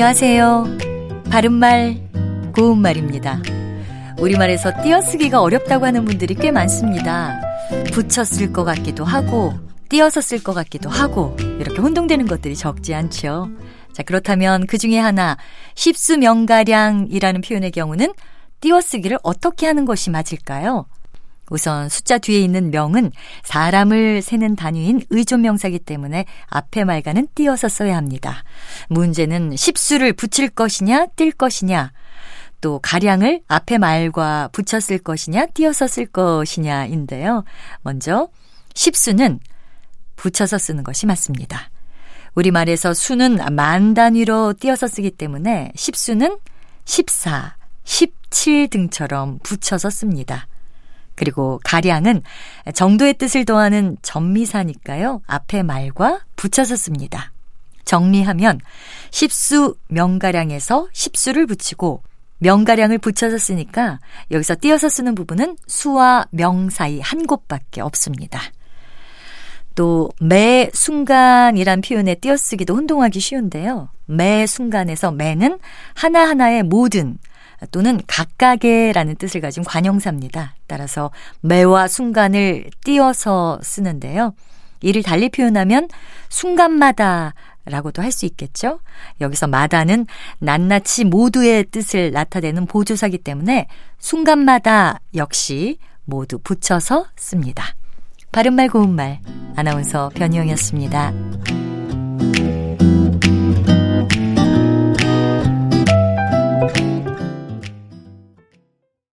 안녕하세요. 바른말, 고운말입니다. 우리말에서 띄어쓰기가 어렵다고 하는 분들이 꽤 많습니다. 붙였을 것 같기도 하고, 띄어서 쓸 것 같기도 하고, 이렇게 혼동되는 것들이 적지 않죠. 자, 그렇다면 그 중에 하나, 십수명가량이라는 표현의 경우는 띄어쓰기를 어떻게 하는 것이 맞을까요? 우선 숫자 뒤에 있는 명은 사람을 세는 단위인 의존명사기 때문에 앞에 말과는 띄어서 써야 합니다. 문제는 십수를 붙일 것이냐 뛸 것이냐 또 가량을 앞에 말과 쓸 것이냐 띄어서 쓸 것이냐인데요. 먼저 십수는 붙여서 쓰는 것이 맞습니다. 우리말에서 수는 만 단위로 띄어서 쓰기 때문에 십수는 14, 17 등처럼 붙여서 씁니다. 그리고 가량은 정도의 뜻을 더하는 전미사니까요. 앞에 말과 붙여서 씁니다. 정리하면 십수 명가량에서 십수를 붙이고 명가량을 붙여서 쓰니까 여기서 띄어서 쓰는 부분은 수와 명 사이 한 곳밖에 없습니다. 또 매 순간이란 표현에 띄어쓰기도 혼동하기 쉬운데요. 매 순간에서 매는 하나하나의 모든 또는 각각의라는 뜻을 가진 관형사입니다. 따라서 매와 순간을 띄어서 쓰는데요. 이를 달리 표현하면 순간마다 라고도 할 수 있겠죠. 여기서 마다는 낱낱이 모두의 뜻을 나타내는 보조사기 때문에 순간마다 역시 모두 붙여서 씁니다. 바른말 고운말 아나운서 변희영이었습니다.